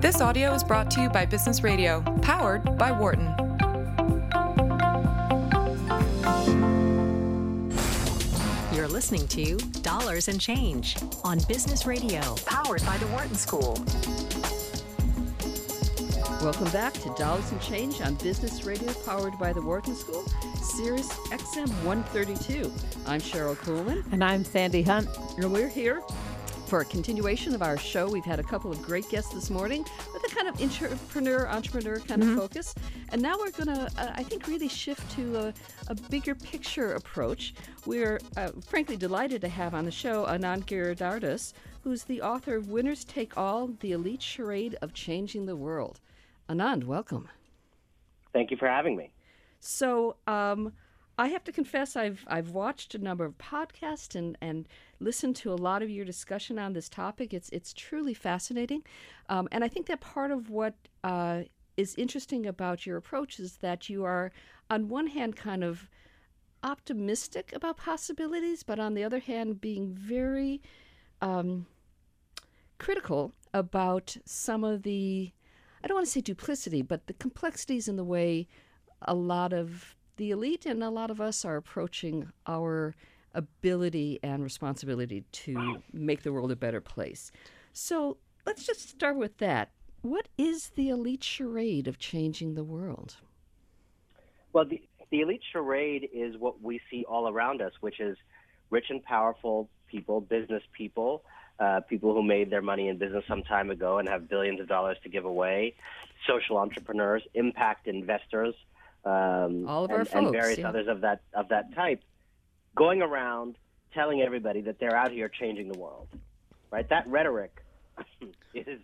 This audio is brought to you by Business Radio, powered by Wharton. You're listening to Dollars and Change on Business Radio, powered by the Wharton School. Welcome back to Dollars and Change on Business Radio, powered by the Wharton School, Sirius XM 132. I'm Sherryl Kuhlman. And I'm Sandi Hunt. And we're here for a continuation of our show. We've had a couple of great guests this morning with a kind of entrepreneur, entrepreneur kind Mm-hmm. of focus. And now we're going to, uh, I think, really shift to a, a bigger picture approach. We're uh, frankly delighted to have on the show Anand Giridharadas, who's the author of Winners Take All The Elite Charade of Changing the World. Anand, welcome. Thank you for having me. So um, I have to confess, I've I've watched a number of podcasts and, and listened to a lot of your discussion on this topic. It's it's truly fascinating, um, and I think that part of what uh, is interesting about your approach is that you are, on one hand, kind of optimistic about possibilities, but on the other hand, being very um, critical about some of the I don't want to say duplicity, but the complexities in the way a lot of the elite and a lot of us are approaching our ability and responsibility to make the world a better place. So let's just start with that. What is the elite charade of changing the world? Well, the, the elite charade is what we see all around us, which is rich and powerful people, business people, uh, people who made their money in business some time ago and have billions of dollars to give away, social entrepreneurs, impact investors, um, All of and, our and folks, various yeah. others of that of that type, going around telling everybody that they're out here changing the world. Right? That rhetoric is.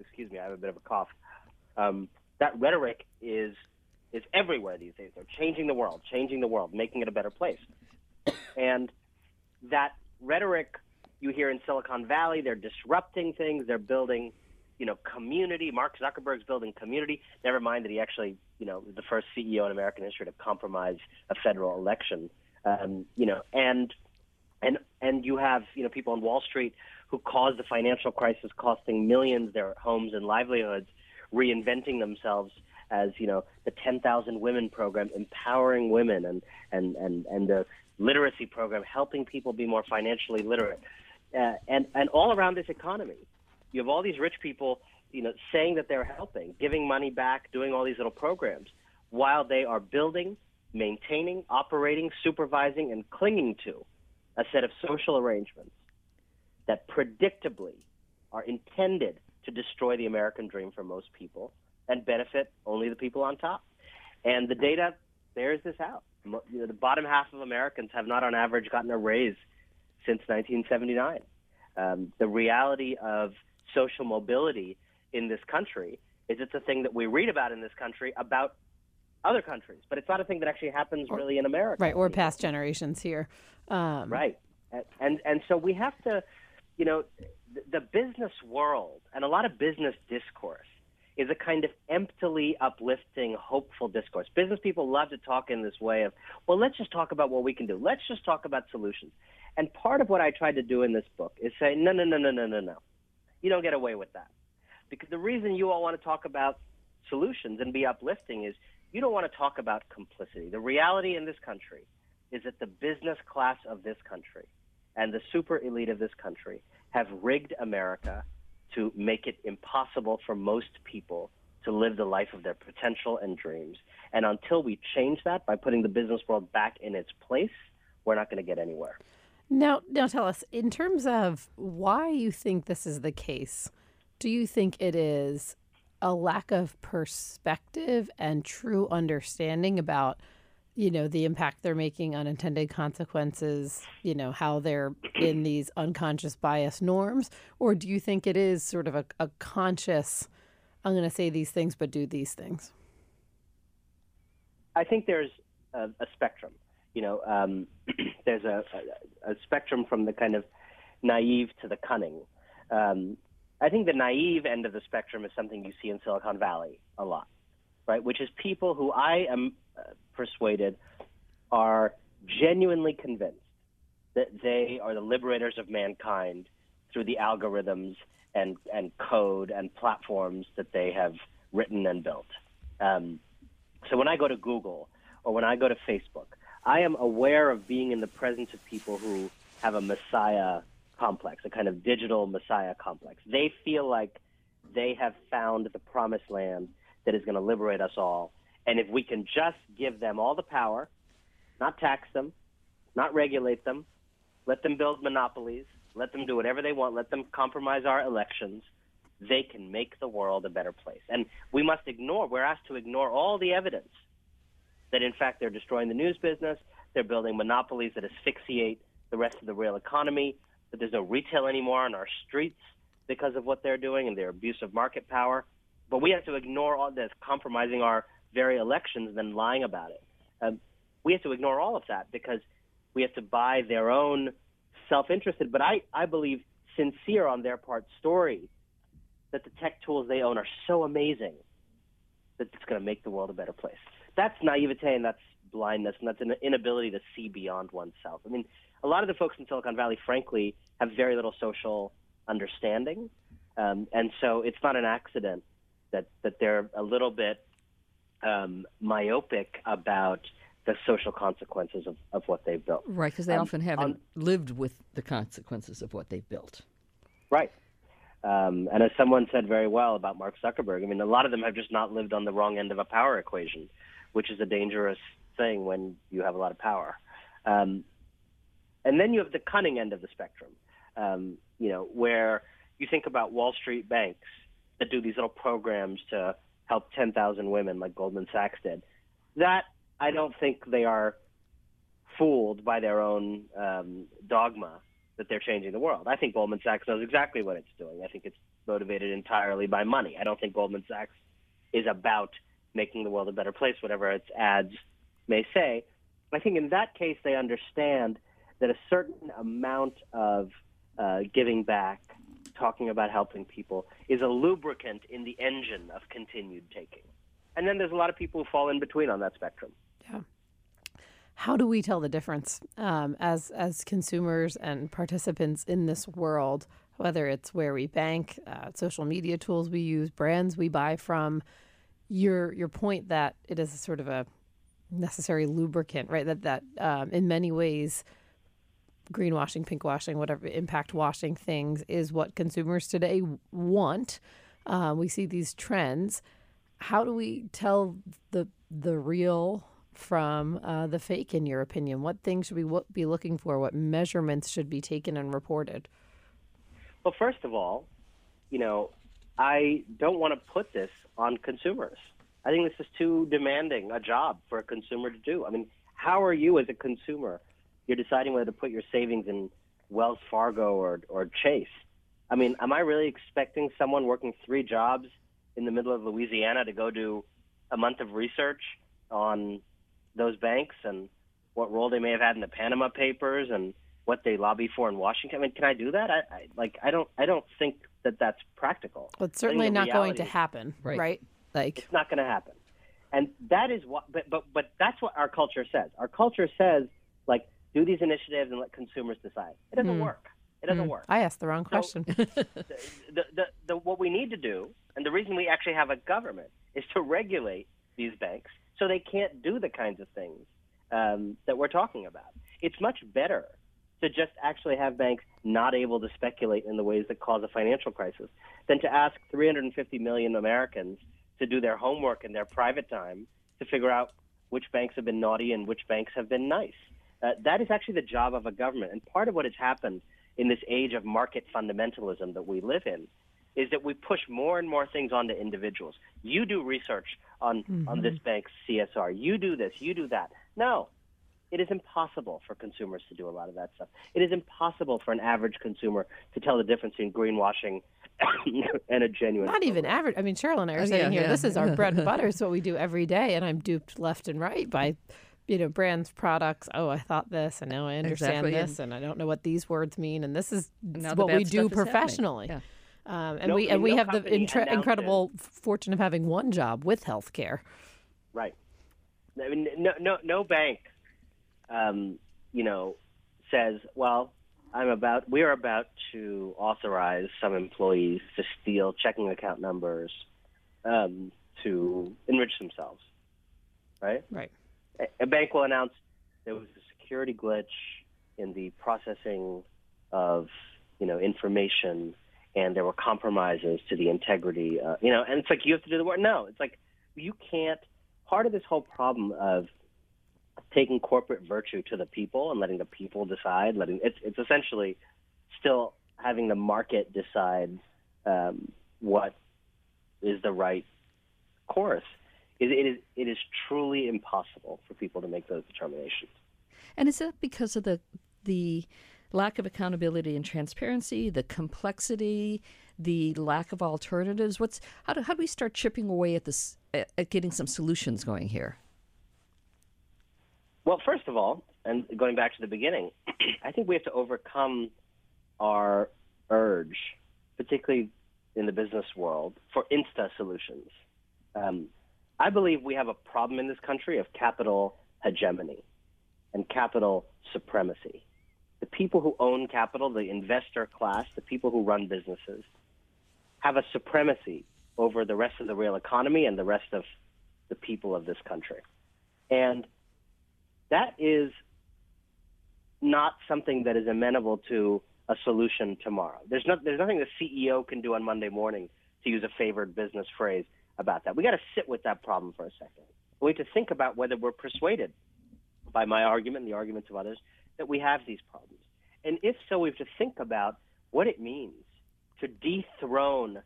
Excuse me, I have a bit of a cough. Um, that rhetoric is is everywhere these days. They're changing the world, changing the world, making it a better place. And that rhetoric you hear in Silicon Valley, they're disrupting things, they're building, you know, community. Mark Zuckerberg's building community. Never mind that he actually, you know, the first CEO in American history to compromise a federal election. Um, you know, and and and you have, you know, people on Wall Street who caused the financial crisis costing millions their homes and livelihoods, reinventing themselves as you know the 10,000 women program, empowering women, and and and and the literacy program, helping people be more financially literate, uh, and and all around this economy, you have all these rich people, you know, saying that they're helping, giving money back, doing all these little programs, while they are building, maintaining, operating, supervising, and clinging to a set of social arrangements that predictably are intended to destroy the American dream for most people and benefit only the people on top. And the data bears this out. You know, the bottom half of Americans have not, on average, gotten a raise since 1979. Um, the reality of social mobility in this country is it's a thing that we read about in this country about other countries, but it's not a thing that actually happens really in America. Right, or past generations here. Um, Right. And, and so we have to, you know, the, the business world and a lot of business discourse is a kind of emptily uplifting, hopeful discourse. Business people love to talk in this way of, well, let's just talk about what we can do. Let's just talk about solutions. And part of what I tried to do in this book is say, no, no, no, no, no, no, no. You don't get away with that. Because the reason you all want to talk about solutions and be uplifting is you don't want to talk about complicity. The reality in this country is that the business class of this country and the super elite of this country have rigged America to make it impossible for most people to live the life of their potential and dreams. And until we change that by putting the business world back in its place, we're not going to get anywhere. Now, now tell us, in terms of why you think this is the case, do you think it is a lack of perspective and true understanding about, you know, the impact they're making, unintended consequences, you know, how they're in these unconscious bias norms? Or do you think it is sort of a, a conscious, I'm going to say these things, but do these things? I think there's a, a spectrum. You know, um, there's a, a, a spectrum from the kind of naive to the cunning. Um, I think the naive end of the spectrum is something you see in Silicon Valley a lot, right? Which is people who I am uh, persuaded are genuinely convinced that they are the liberators of mankind through the algorithms and and code and platforms that they have written and built. Um, so when I go to Google or when I go to Facebook, I am aware of being in the presence of people who have a messiah complex, a kind of digital messiah complex. They feel like they have found the promised land that is going to liberate us all. And if we can just give them all the power, not tax them, not regulate them, let them build monopolies, let them do whatever they want, let them compromise our elections, they can make the world a better place. And we must ignore, we're asked to ignore all the evidence that in fact they're destroying the news business, they're building monopolies that asphyxiate the rest of the real economy, that there's no retail anymore on our streets because of what they're doing and their abuse of market power. But we have to ignore all this, compromising our very elections, and then lying about it. Um, we have to ignore all of that because we have to buy their own self-interested, but I, I believe sincere on their part story that the tech tools they own are so amazing that it's going to make the world a better place. That's naivete and that's blindness and that's an inability to see beyond oneself. I mean, a lot of the folks in Silicon Valley, frankly, have very little social understanding, um, and so it's not an accident that that they're a little bit um, myopic about the social consequences of, of what they've built. Right, because they Um, often haven't on- lived with the consequences of what they've built. Right. Um, and as someone said very well about Mark Zuckerberg, I mean, a lot of them have just not lived on the wrong end of a power equation, which is a dangerous thing when you have a lot of power. Um, and then you have the cunning end of the spectrum, um, you know, where you think about Wall Street banks that do these little programs to help 10,000 women like Goldman Sachs did. That I don't think they are fooled by their own um, dogma that they're changing the world. I think Goldman Sachs knows exactly what it's doing. I think it's motivated entirely by money. I don't think Goldman Sachs is about making the world a better place, whatever its ads may say. I think in that case, they understand that a certain amount of uh, giving back, talking about helping people, is a lubricant in the engine of continued taking. And then there's a lot of people who fall in between on that spectrum. Yeah. How do we tell the difference um, as as consumers and participants in this world? Whether it's where we bank, uh, social media tools we use, brands we buy from. Your your point that it is sort of a necessary lubricant, right? That that um, in many ways, greenwashing, pinkwashing, whatever impact washing things is what consumers today want. Uh, we see these trends. How do we tell the the real from uh, the fake, in your opinion? What things should we be looking for? What measurements should be taken and reported? Well, first of all, you know, I don't want to put this on consumers. I think this is too demanding a job for a consumer to do. I mean, how are you as a consumer? You're deciding whether to put your savings in Wells Fargo or, or Chase. I mean, am I really expecting someone working three jobs in the middle of Louisiana to go do a month of research on those banks and what role they may have had in the Panama Papers and what they lobby for in Washington. I mean, can I do that? I, I like I don't I don't think that that's practical. Well, it's certainly the not going to happen, Right. right? Like, It's not going to happen. And that is what but but but that's what our culture says. Our culture says like do these initiatives and let consumers decide. It doesn't work. It doesn't work. I asked the wrong question. the, the, the, what we need to do, and the reason we actually have a government, is to regulate these banks so they can't do the kinds of things um, that we're talking about. It's much better to just actually have banks not able to speculate in the ways that cause a financial crisis than to ask 350 million Americans to do their homework in their private time to figure out which banks have been naughty and which banks have been nice. Uh, that is actually the job of a government. And part of what has happened in this age of market fundamentalism that we live in is that we push more and more things onto individuals. You do research on, on this bank's CSR. You do this, you do that. No, it is impossible for consumers to do a lot of that stuff. It is impossible for an average consumer to tell the difference between greenwashing and a genuine. not even average. I mean, Sherryl and I are Oh, sitting yeah, here. yeah. This is our bread and butter. It's what we do every day, and I'm duped left and right by, you know, brands, products. Oh, I thought this, and now I understand Exactly, this, and I don't know what these words mean. And this is now what we do stuff is happening. professionally. Yeah. Um, and No- we and and we have the intre- announces- incredible fortune of having one job with healthcare. Right. I mean, no, no, no bank, um, you know, says, well, I'm about. We are about to authorize some employees to steal checking account numbers um, to enrich themselves. Right. Right. A, a bank will announce there was a security glitch in the processing of you know information, and there were compromises to the integrity. Uh, you know, and it's like you have to do the work. No, it's like you can't. Part of this whole problem of taking corporate virtue to the people and letting the people decide. Letting it's it's essentially still having the market decide um, what is the right course. It, it is it is truly impossible for people to make those determinations. And is that because of the the lack of accountability and transparency, the complexity, the lack of alternatives? What's how do how do we start chipping away at this at, at getting some solutions going here? Well, first of all, and going back to the beginning, I think we have to overcome our urge, particularly in the business world, for insta solutions. Um, I believe we have a problem in this country of capital hegemony and capital supremacy. The people who own capital, the investor class, the people who run businesses, have a supremacy over the rest of the real economy and the rest of the people of this country. And that is not something that is amenable to a solution tomorrow. There's, not, there's nothing the CEO can do on Monday morning, to use a favored business phrase, about that. We got to sit with that problem for a second. We have to think about whether we're persuaded by my argument and the arguments of others that we have these problems. And if so, we have to think about what it means to dethrone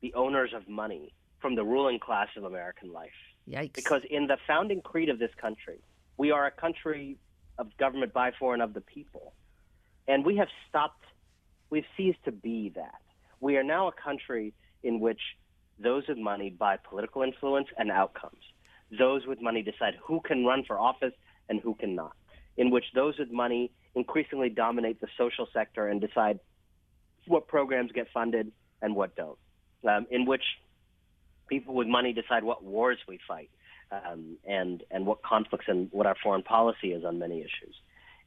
the owners of money from the ruling class of American life. Yikes. Because in the founding creed of this country, we are a country of government by, for, and of the people. And we have stopped, we've ceased to be that. We are now a country in which those with money buy political influence and outcomes. Those with money decide who can run for office and who cannot. In which those with money increasingly dominate the social sector and decide what programs get funded and what don't. Um, in which people with money decide what wars we fight um, and and what conflicts and what our foreign policy is on many issues.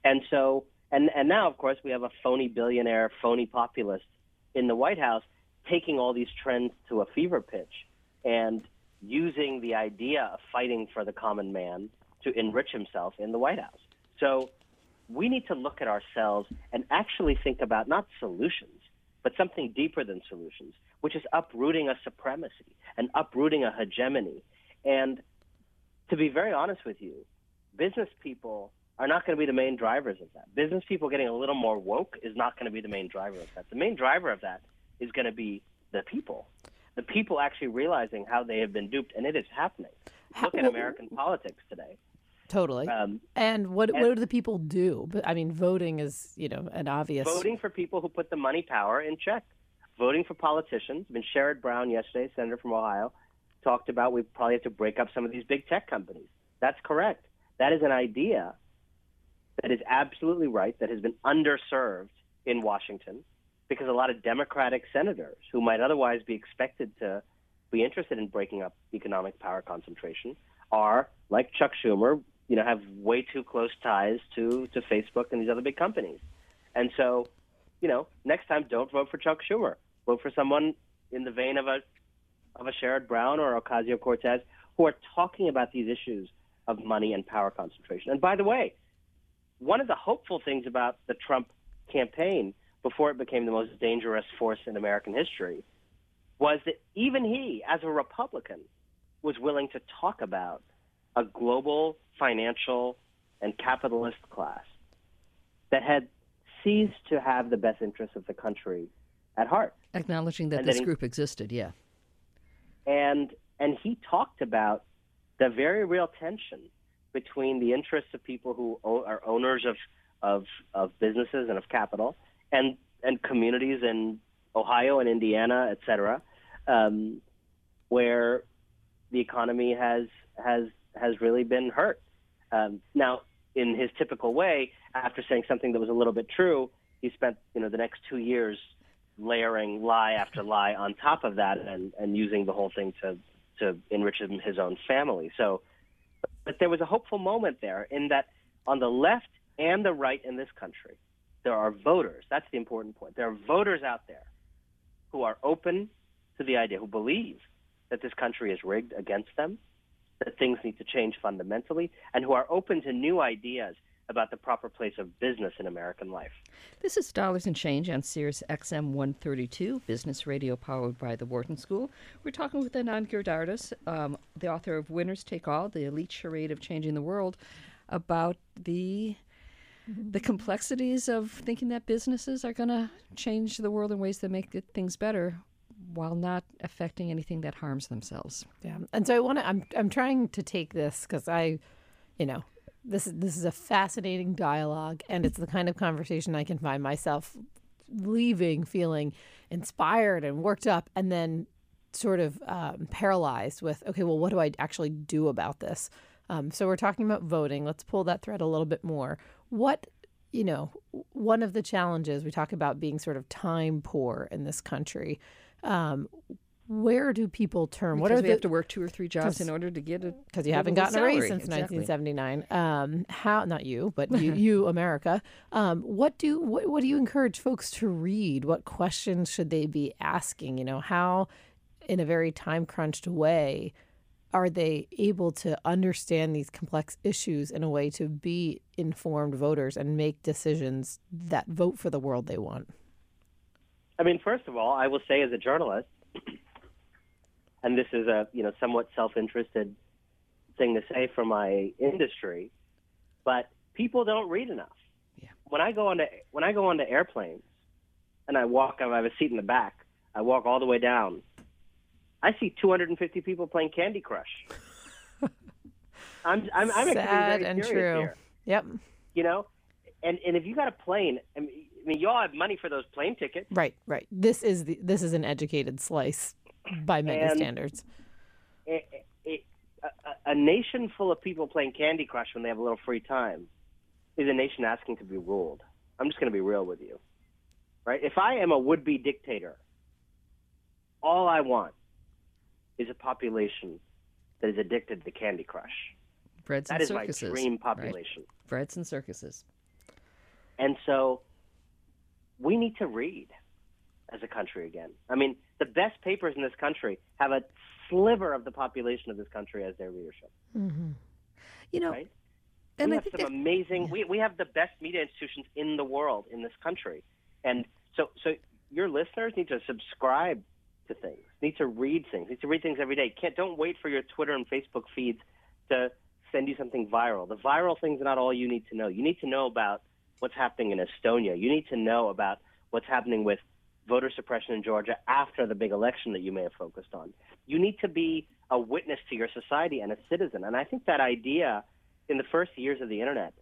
And so, and and now, of course, we have a phony billionaire, phony populist in the White House taking all these trends to a fever pitch and using the idea of fighting for the common man to enrich himself in the White House. So we need to look at ourselves and actually think about not solutions, but something deeper than solutions, which is uprooting a supremacy and uprooting a hegemony. And to be very honest with you, business people are not going to be the main drivers of that. Business people getting a little more woke is not going to be the main driver of that. The main driver of that is going to be the people. The people actually realizing how they have been duped, and it is happening. Look at American politics today. Totally. Um, and what and- what do the people do? But I mean, voting is you know an obvious. voting for people who put the money power in check. Voting for politicians. I mean, Sherrod Brown yesterday, senator from Ohio, talked about we probably have to break up some of these big tech companies. That's correct. That is an idea that is absolutely right, that has been underserved in Washington because a lot of Democratic senators who might otherwise be expected to be interested in breaking up economic power concentration are, like Chuck Schumer, you know, have way too close ties to, to Facebook and these other big companies. And so, you know, next time don't vote for Chuck Schumer. Vote for someone in the vein of a of a Sherrod Brown or Ocasio Cortez who are talking about these issues of money and power concentration. And by the way, one of the hopeful things about the Trump campaign before it became the most dangerous force in American history was that even he, as a Republican, was willing to talk about a global financial and capitalist class that had ceased to have the best interests of the country at heart. Acknowledging that And this then- group existed, yeah. And and he talked about the very real tension between the interests of people who are owners of, of of businesses and of capital and and communities in Ohio and Indiana, et cetera, um, where the economy has has has really been hurt. Um, now, in his typical way, after saying something that was a little bit true, he spent you know the next two years layering lie after lie on top of that and, and using the whole thing to to enrich his own family. So, but there was a hopeful moment there in that on the left and the right in this country, there are voters. That's the important point. There are voters out there who are open to the idea, who believe that this country is rigged against them, that things need to change fundamentally, and who are open to new ideas about the proper place of business in American life. This is Dollars and Change on Sirius XM 132, business radio powered by the Wharton School. We're talking with Anand Giridharadas, um, the author of Winners Take All, the elite charade of changing the world, about the the complexities of thinking that businesses are going to change the world in ways that make things better while not affecting anything that harms themselves. Yeah, and so I want to. I'm I'm trying to take this because I, you know, this is this is a fascinating dialogue, and it's the kind of conversation I can find myself leaving feeling inspired and worked up, and then sort of um, paralyzed with, okay, well, what do I actually do about this? Um, so we're talking about voting. Let's pull that thread a little bit more. What you know, one of the challenges we talk about being sort of time poor in this country. Um, where do people turn? Because what are we the have to work two or three jobs in order to get it because you haven't gotten a raise since 1979. Um, how? Not you, but you, you America. Um, what do what, what do you encourage folks to read? What questions should they be asking? You know, how, in a very time crunched way, are they able to understand these complex issues in a way to be informed voters and make decisions that vote for the world they want? I mean, first of all, I will say as a journalist, and this is a you know somewhat self-interested thing to say for my industry, but people don't read enough. Yeah. When I go onto when I go onto airplanes, and I walk, I have a seat in the back. I walk all the way down. I see 250 people playing Candy Crush. I'm I'm, I'm Sad and true. here. Yep. You know, and and if you got a plane, I mean, I mean, you all have money for those plane tickets. Right. Right. This is the this is an educated slice by many And- standards. a, a, a- a nation full of people playing Candy Crush when they have a little free time is a nation asking to be ruled. I'm just going to be real with you, right? If I am a would-be dictator, all I want is a population that is addicted to Candy Crush. Breads That and is my circuses. dream right? population. Breads and circuses. And so we need to read as a country again. I mean, the best papers in this country have a sliver of the population of this country as their readership. Mm-hmm. You know, Right. and we I have think some that, amazing. We we have the best media institutions in the world in this country, and so so your listeners need to subscribe to things, need to read things, need to read things every day. Can't don't wait for your Twitter and Facebook feeds to send you something viral. The viral things are not all you need to know. You need to know about what's happening in Estonia. You need to know about what's happening with voter suppression in Georgia after the big election that you may have focused on. You need to be a witness to your society and a citizen. And I think that idea in the first years of the internet,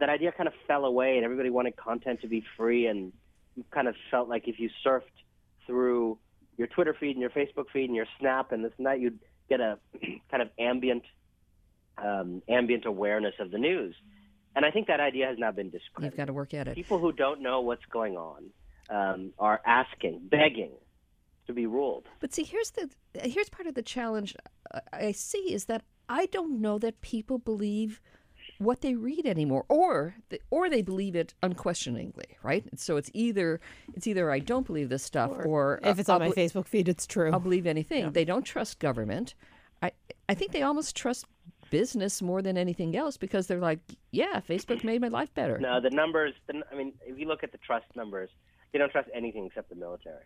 that idea kind of fell away and everybody wanted content to be free and you kind of felt like if you surfed through your Twitter feed and your Facebook feed and your Snap and this and that, you'd get a kind of ambient um, ambient awareness of the news. And I think that idea has now been you've got to work at it. people who don't know what's going on um, are asking, begging to be ruled. But see, here's the here's part of the challenge I- I see is that I don't know that people believe what they read anymore, or the, or they believe it unquestioningly, right? So it's either it's either I don't believe this stuff, or, If it's I'll on my bel- Facebook feed, it's true. I'll believe anything. They don't trust government. I I think they almost trust business more than anything else because they're like, yeah, Facebook made my life better. No, the numbers. The, I mean, if you look at the trust numbers, they don't trust anything except the military.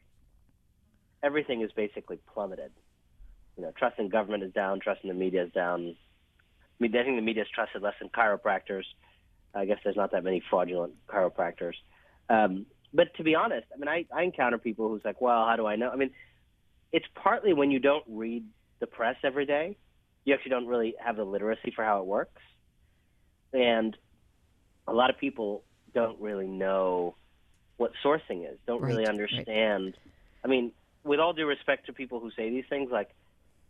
Everything is basically plummeted. You know, trust in government is down. Trust in the media is down. I mean, I think the media is trusted less than chiropractors. I guess there's not that many fraudulent chiropractors. Um, but to be honest, I mean, I, I encounter people who's like, well, how do I know? I mean, it's partly when you don't read the press every day, you actually don't really have the literacy for how it works. And a lot of people don't really know what sourcing is, don't really Right, right. understand. I mean, with all due respect to people who say these things, like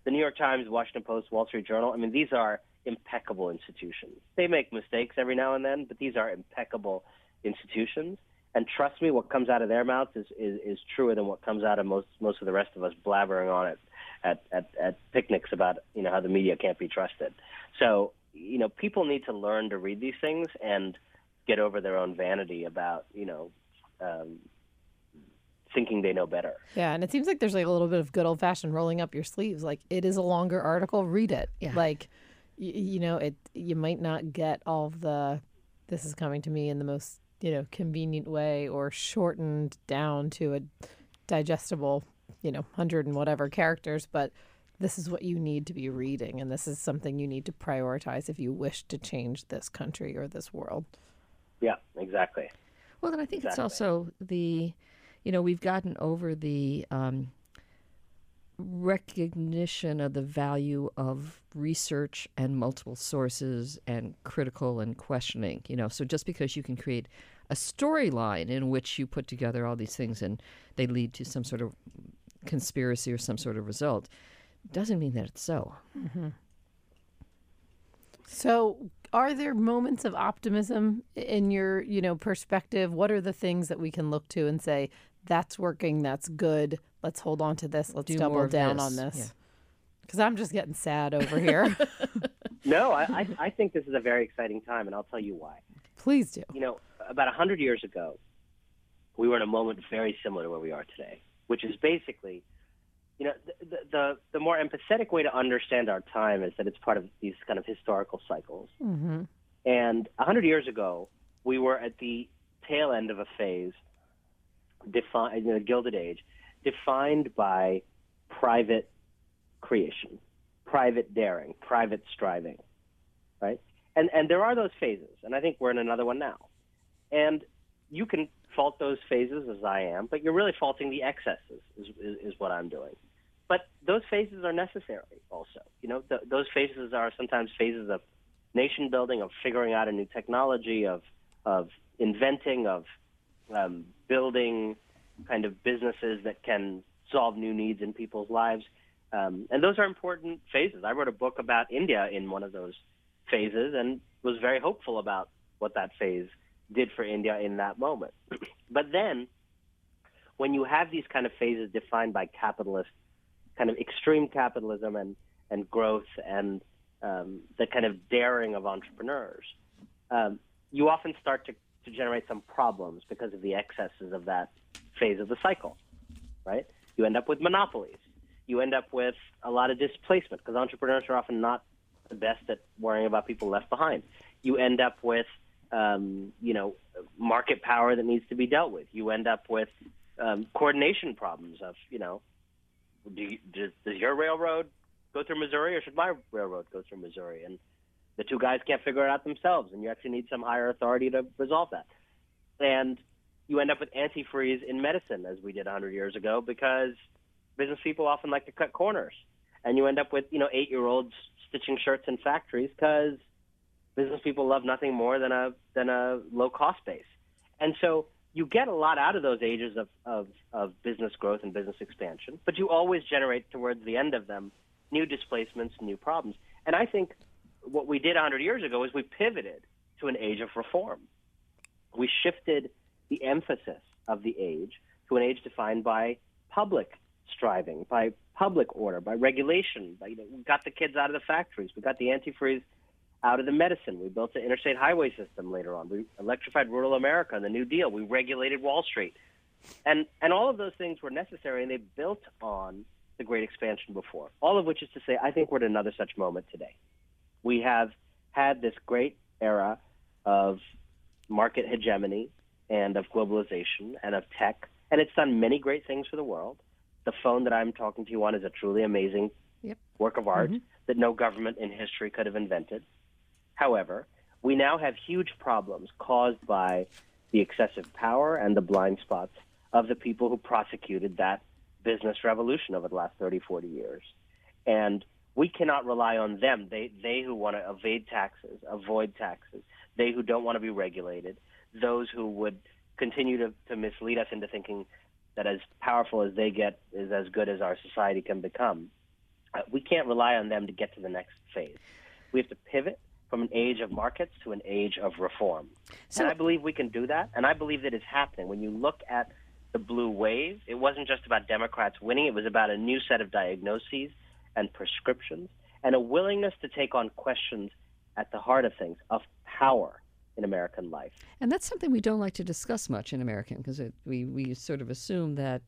the New York Times, Washington Post, Wall Street Journal, I mean, these are impeccable institutions. They make mistakes every now and then, but these are impeccable institutions. And trust me, what comes out of their mouths is, is, is truer than what comes out of most most of the rest of us blabbering on it at, at, at picnics about you know how the media can't be trusted. So you know people need to learn to read these things, and get over their own vanity about you know um, thinking they know better. Yeah, and it seems like there's like a little bit of good old fashioned rolling up your sleeves. Like it is a longer article, read it. Yeah. Like y- you know, it you might not get all of the this is coming to me in the most, you know, convenient way or shortened down to a digestible, you know, 100 and whatever characters, but this is what you need to be reading and this is something you need to prioritize if you wish to change this country or this world. Yeah, exactly. Well, then I think it's also the, you know, we've gotten over the um, recognition of the value of research and multiple sources and critical and questioning. You know, so just because you can create a storyline in which you put together all these things and they lead to some sort of conspiracy or some sort of result, doesn't mean that it's so. So, are there moments of optimism in your, you know, perspective? What are the things that we can look to and say that's working, that's good, let's hold on to this, let's Do double down this." on this? Because I'm just getting sad over here. No, I, I, I think this is a very exciting time, and I'll tell you why. Please do. You know, about a hundred years ago, we were in a moment very similar to where we are today, which is basically, you know, the, the the more empathetic way to understand our time is that it's part of these kind of historical cycles. hmm And a hundred years ago, we were at the tail end of a phase, defined in the Gilded Age, defined by private creation, private daring, private striving, right? And and there are those phases, and I think we're in another one now. And you can fault those phases as I am, but you're really faulting the excesses, is is, is what I'm doing. But those phases are necessary, also. You know, th- those phases are sometimes phases of nation building, of figuring out a new technology, of of inventing, of um, building kind of businesses that can solve new needs in people's lives. Um, and those are important phases. I wrote a book about India in one of those phases and was very hopeful about what that phase did for India in that moment. but then, when you have these kind of phases defined by capitalist, kind of extreme capitalism and, and growth and um, the kind of daring of entrepreneurs, um, you often start to, to generate some problems because of the excesses of that phase of the cycle, right? You end up with monopolies. You end up with a lot of displacement because entrepreneurs are often not the best at worrying about people left behind. You end up with, um, you know, market power that needs to be dealt with. You end up with um, coordination problems of, you know, do you, does, does your railroad go through Missouri or should my railroad go through Missouri? And the two guys can't figure it out themselves, and you actually need some higher authority to resolve that. And you end up with antifreeze in medicine, as we did 100 years ago, because business people often like to cut corners. And you end up with, you know, eight-year-olds stitching shirts in factories because business people love nothing more than a than a low-cost base. And so you get a lot out of those ages of, of, of business growth and business expansion, but you always generate towards the end of them new displacements, new problems. And I think what we did 100 years ago is we pivoted to an age of reform. We shifted the emphasis of the age to an age defined by public striving, by public order, by regulation. By, you know, we got the kids out of the factories. We got the antifreeze out of the medicine. We built the interstate highway system later on. We electrified rural America and the New Deal. We regulated Wall Street. And, and all of those things were necessary, and they built on the great expansion before. All of which is to say, I think we're at another such moment today. We have had this great era of market hegemony and of globalization and of tech, and it's done many great things for the world. The phone that I'm talking to you on is a truly amazing Yep. work of art mm-hmm. that no government in history could have invented. However, we now have huge problems caused by the excessive power and the blind spots of the people who prosecuted that business revolution over the last 30, 40 years. And we cannot rely on them. They, they who want to evade taxes, avoid taxes, they who don't want to be regulated, those who would continue to, to mislead us into thinking that as powerful as they get is as good as our society can become. Uh, we can't rely on them to get to the next phase. We have to pivot from an age of markets to an age of reform. So- and I believe we can do that, and I believe that it's happening. When you look at the blue wave, it wasn't just about Democrats winning, it was about a new set of diagnoses and prescriptions and a willingness to take on questions at the heart of things of power, in American life. And that's something we don't like to discuss much in American because we, we sort of assume that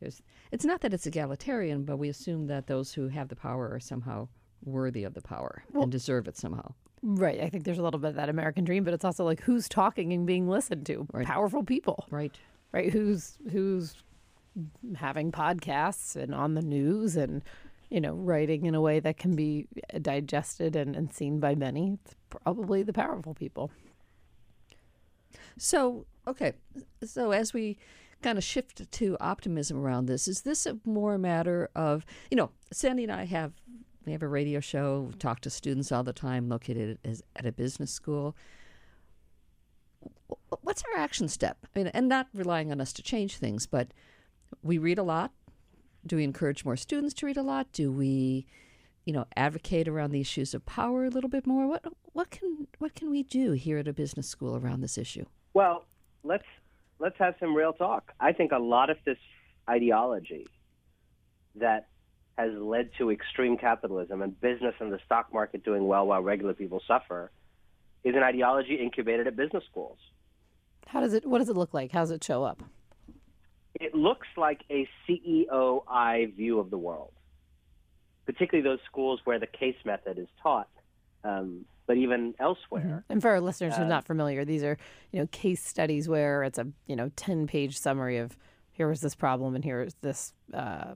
there's, it's not that it's egalitarian, but we assume that those who have the power are somehow worthy of the power and deserve it somehow. Right. I think there's a little bit of that American dream, but it's also like who's talking and being listened to? Right. Powerful people. Right. Right. Who's who's having podcasts and on the news and you know writing in a way that can be digested and, and seen by many. It's probably the powerful people. So, okay. So, as we kind of shift to optimism around this, is this a more a matter of, you know, Sandi and I have we have a radio show, we talk to students all the time located at a business school. What's our action step? I mean, and not relying on us to change things, but we read a lot. Do we encourage more students to read a lot? Do we, you know, advocate around the issues of power a little bit more? What what can what can we do here at a business school around this issue? Well, let's let's have some real talk. I think a lot of this ideology that has led to extreme capitalism and business and the stock market doing well while regular people suffer is an ideology incubated at business schools. How does it? What does it look like? How does it show up? It looks like a CEOI view of the world, particularly those schools where the case method is taught, um, but even elsewhere. And for our listeners who are not familiar, these are you know case studies where it's a you know ten page summary of here was this problem and here is this uh,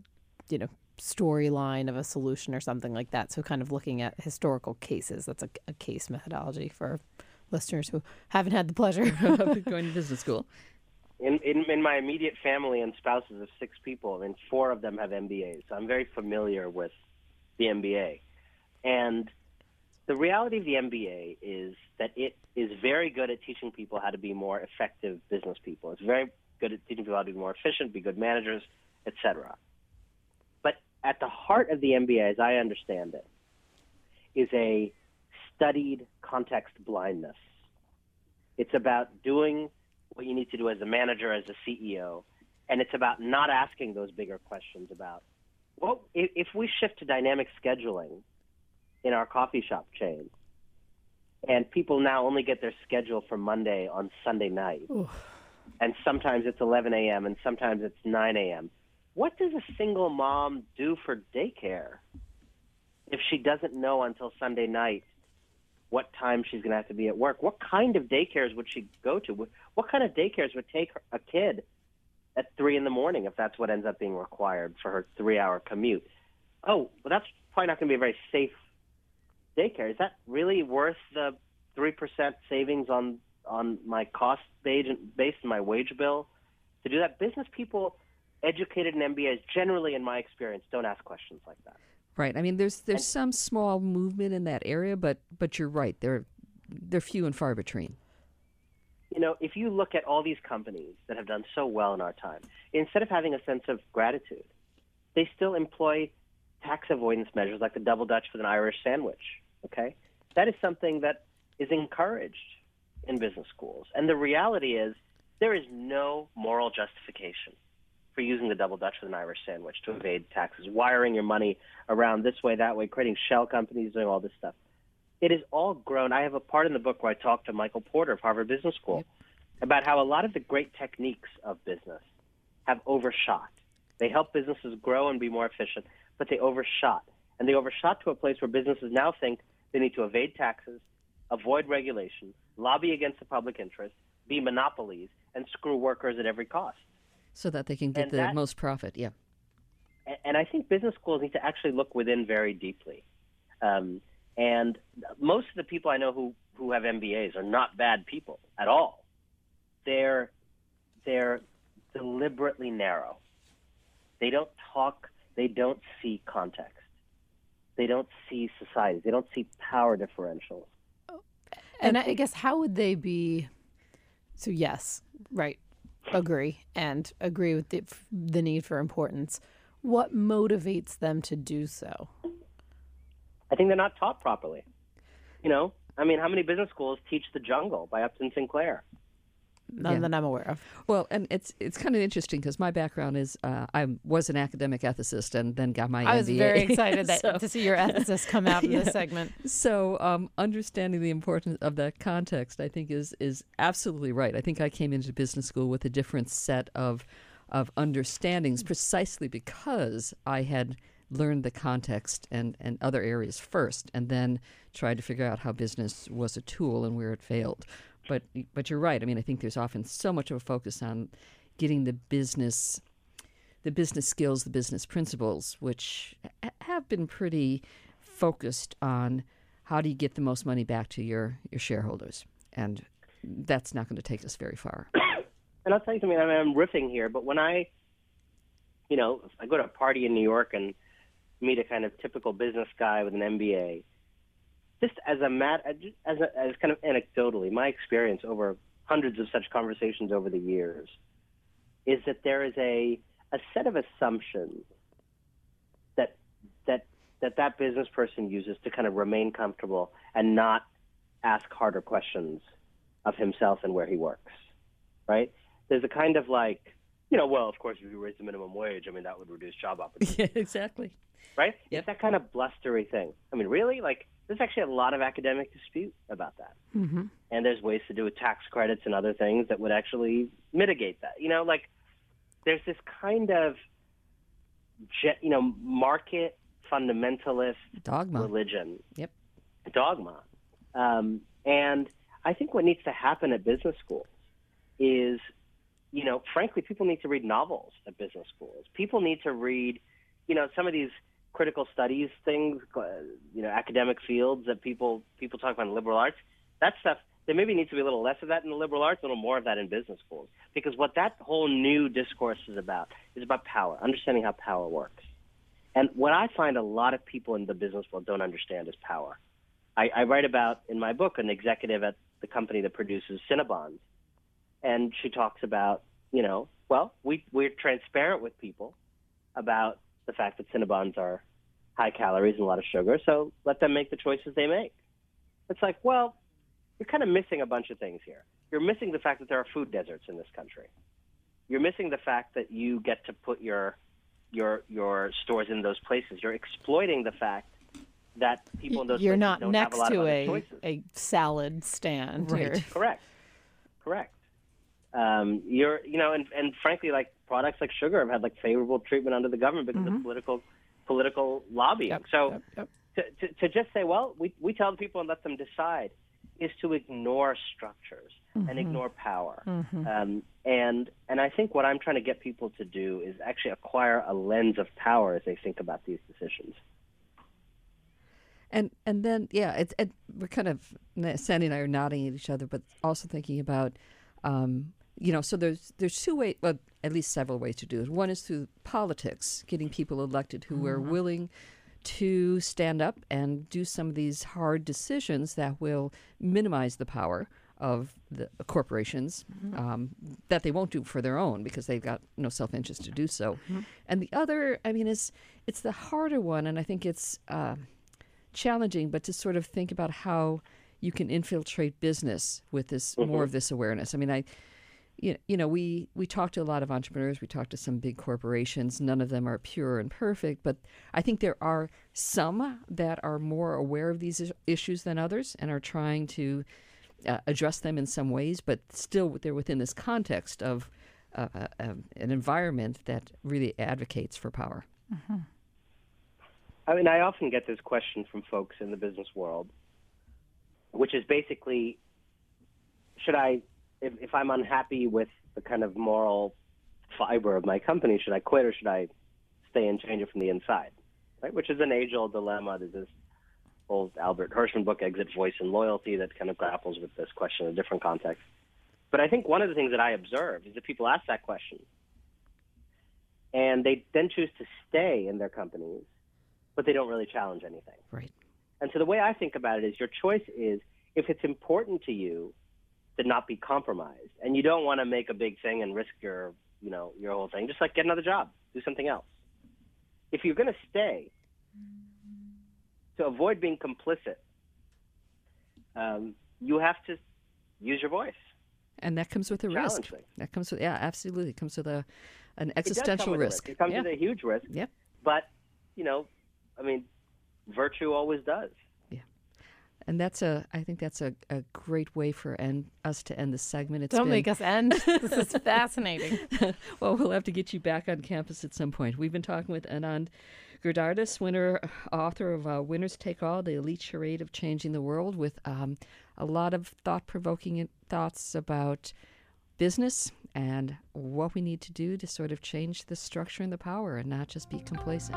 you know storyline of a solution or something like that. So kind of looking at historical cases. That's a, a case methodology for listeners who haven't had the pleasure. Of going to business school. In, in, in my immediate family and spouses of six people, I mean, four of them have MBAs. So I'm very familiar with the MBA. And the reality of the MBA is that it is very good at teaching people how to be more effective business people. It's very good at teaching people how to be more efficient, be good managers, etc. At the heart of the MBA, as I understand it, is a studied context blindness. It's about doing what you need to do as a manager, as a CEO, and it's about not asking those bigger questions about, well, if, if we shift to dynamic scheduling in our coffee shop chain, and people now only get their schedule for Monday on Sunday night, and sometimes it's 11 a.m. and sometimes it's 9 a.m. What does a single mom do for daycare if she doesn't know until Sunday night what time she's going to have to be at work? What kind of daycares would she go to? What- kind of daycares would take a kid at three in the morning if that's what ends up being required for her three-hour commute? Oh, well, that's probably not going to be a very safe daycare. Is that really worth the three percent savings on on my cost based based on my wage bill to do that? Business people educated in MBAs generally, in my experience, don't ask questions like that. Right. I mean, there's there's some small movement in that area, but but you're right. They're they're few and far between. you know, if you look at all these companies that have done so well in our time, instead of having a sense of gratitude, they still employ tax avoidance measures like the double Dutch with an Irish sandwich. Okay, that is something that is encouraged in business schools, and the reality is there is no moral justification for using the double Dutch with an Irish sandwich to evade taxes, wiring your money around this way, that way, creating shell companies, doing all this stuff. It is all grown. I have a part in the book where I talk to Michael Porter of Harvard Business School about how a lot of the great techniques of business have overshot. They help businesses grow and be more efficient, but they overshot. And they overshot to a place where businesses now think they need to evade taxes, avoid regulation, lobby against the public interest, be monopolies, and screw workers at every cost. So that they can get And the that- most profit. Yeah. And I think business schools need to actually look within very deeply. Um, and most of the people I know who, who have MBAs are not bad people at all. They're they're deliberately narrow. They don't talk. They don't see context. They don't see society. They don't see power differentials. And I guess how would they be? So yes, right, agree, and agree with the the need for importance. What motivates them to do so? I think they're not taught properly. You know, I mean, how many business schools teach The Jungle by Upton Sinclair? None Yeah. that I'm aware of. Well, and it's it's kind of interesting because my background is uh, I was an academic ethicist and then got my I was MBA. very excited that, So- to see your ethicist come out in Yeah. this segment. So, um, understanding the importance of that context, I think, is is absolutely right. I think I came into business school with a different set of of understandings, precisely because I had learned the context and and other areas first, and then tried to figure out how business was a tool and where it failed. But but you're right. I mean, I think there's often so much of a focus on getting the business the business skills, the business principles, which have been pretty focused on how do you get the most money back to your, your shareholders. And that's not going to take us very far. And I'll tell you something. I mean, I'm riffing here, but when I, you know, I go to a party in New York and meet a kind of typical business guy with an MBA, just as a mat, uh, as a, as kind of anecdotally, my experience over hundreds of such conversations over the years is that there is a a set of assumptions that that that that business person uses to kind of remain comfortable and not ask harder questions of himself and where he works, right? There's a kind of like, you know, well, of course, if you raise the minimum wage, I mean, that would reduce job opportunities, yeah, exactly. right? Yep. It's that kind of blustery thing. I mean, really, like, there's actually a lot of academic dispute about that. Mm-hmm. And there's ways to do with tax credits and other things that would actually mitigate that. You know, like, there's this kind of, you know, market fundamentalist Dogma. religion. Yep. Dogma. Um, and I think what needs to happen at business schools is, you know, frankly, people need to read novels at business schools. People need to read, you know, some of these critical studies things, uh, you know, academic fields that people people talk about in liberal arts. That stuff. There maybe needs to be a little less of that in the liberal arts, a little more of that in business schools, because what that whole new discourse is about is about power, understanding how power works. And what I find a lot of people in the business world don't understand is power. I, I write about in my book an executive at the company that produces Cinnabons, and she talks about, you know, well, we we're transparent with people about the fact that Cinnabons are high calories and a lot of sugar, so let them make the choices they make. It's like, well, you're kind of missing a bunch of things here. You're missing the fact that there are food deserts in this country. You're missing the fact that you get to put your your your stores in those places. You're exploiting the fact that people in those You're places not don't have next a lot of to a, choices. a salad stand. Right. You're- Correct. Correct. Um, you're, you know, and, and frankly, like products like sugar have had like favorable treatment under the government because of political political lobbying. Yep, so yep, yep. To, to, to just say, well, we, we tell the people and let them decide is to ignore structures and ignore power. Um, and and I think what I'm trying to get people to do is actually acquire a lens of power as they think about these decisions. And and then yeah, it's it, we're kind of Sandi and I are nodding at each other, but also thinking about, um, you know, so there's there's two ways, well, at least several ways to do it. One is through politics, getting people elected who are willing to stand up and do some of these hard decisions that will minimize the power of the corporations um, that they won't do for their own because they've got no self-interest to do so. And the other, I mean, is it's the harder one, and I think it's. Uh, challenging, but to sort of think about how you can infiltrate business with this more of this awareness. I mean, I, you, you know, we we talk to a lot of entrepreneurs. We talk to some big corporations. None of them are pure and perfect, but I think there are some that are more aware of these issues than others and are trying to uh, address them in some ways. But still, they're within this context of uh, uh, um, an environment that really advocates for power. I mean, I often get this question from folks in the business world, which is basically, should I, if, if I'm unhappy with the kind of moral fiber of my company, should I quit or should I stay and change it from the inside? Right, which is an age-old dilemma. There's this old Albert Hirschman book, Exit, Voice, and Loyalty, that kind of grapples with this question in a different context. But I think one of the things that I observed is that people ask that question, and they then choose to stay in their companies but they don't really challenge anything. Right. And so the way I think about it is your choice is if it's important to you to not be compromised and you don't want to make a big thing and risk your, you know, your whole thing, just like get another job, do something else. If you're going to stay to avoid being complicit, um, you have to use your voice. And that comes with a risk. things. That comes with yeah, absolutely. It comes with a an It existential with a risk. It comes yeah. with a huge risk. Yep. But you know, I mean, virtue always does. And that's a I think that's a, a great way for end, us to end the segment. It's Don't been, make us end. This is fascinating. well, we'll have to get you back on campus at some point. We've been talking with Anand Giridharadas, winner, author of uh, Winners Take All, The Elite Charade of Changing the World, with um, a lot of thought provoking thoughts about business and what we need to do to sort of change the structure and the power and not just be complacent.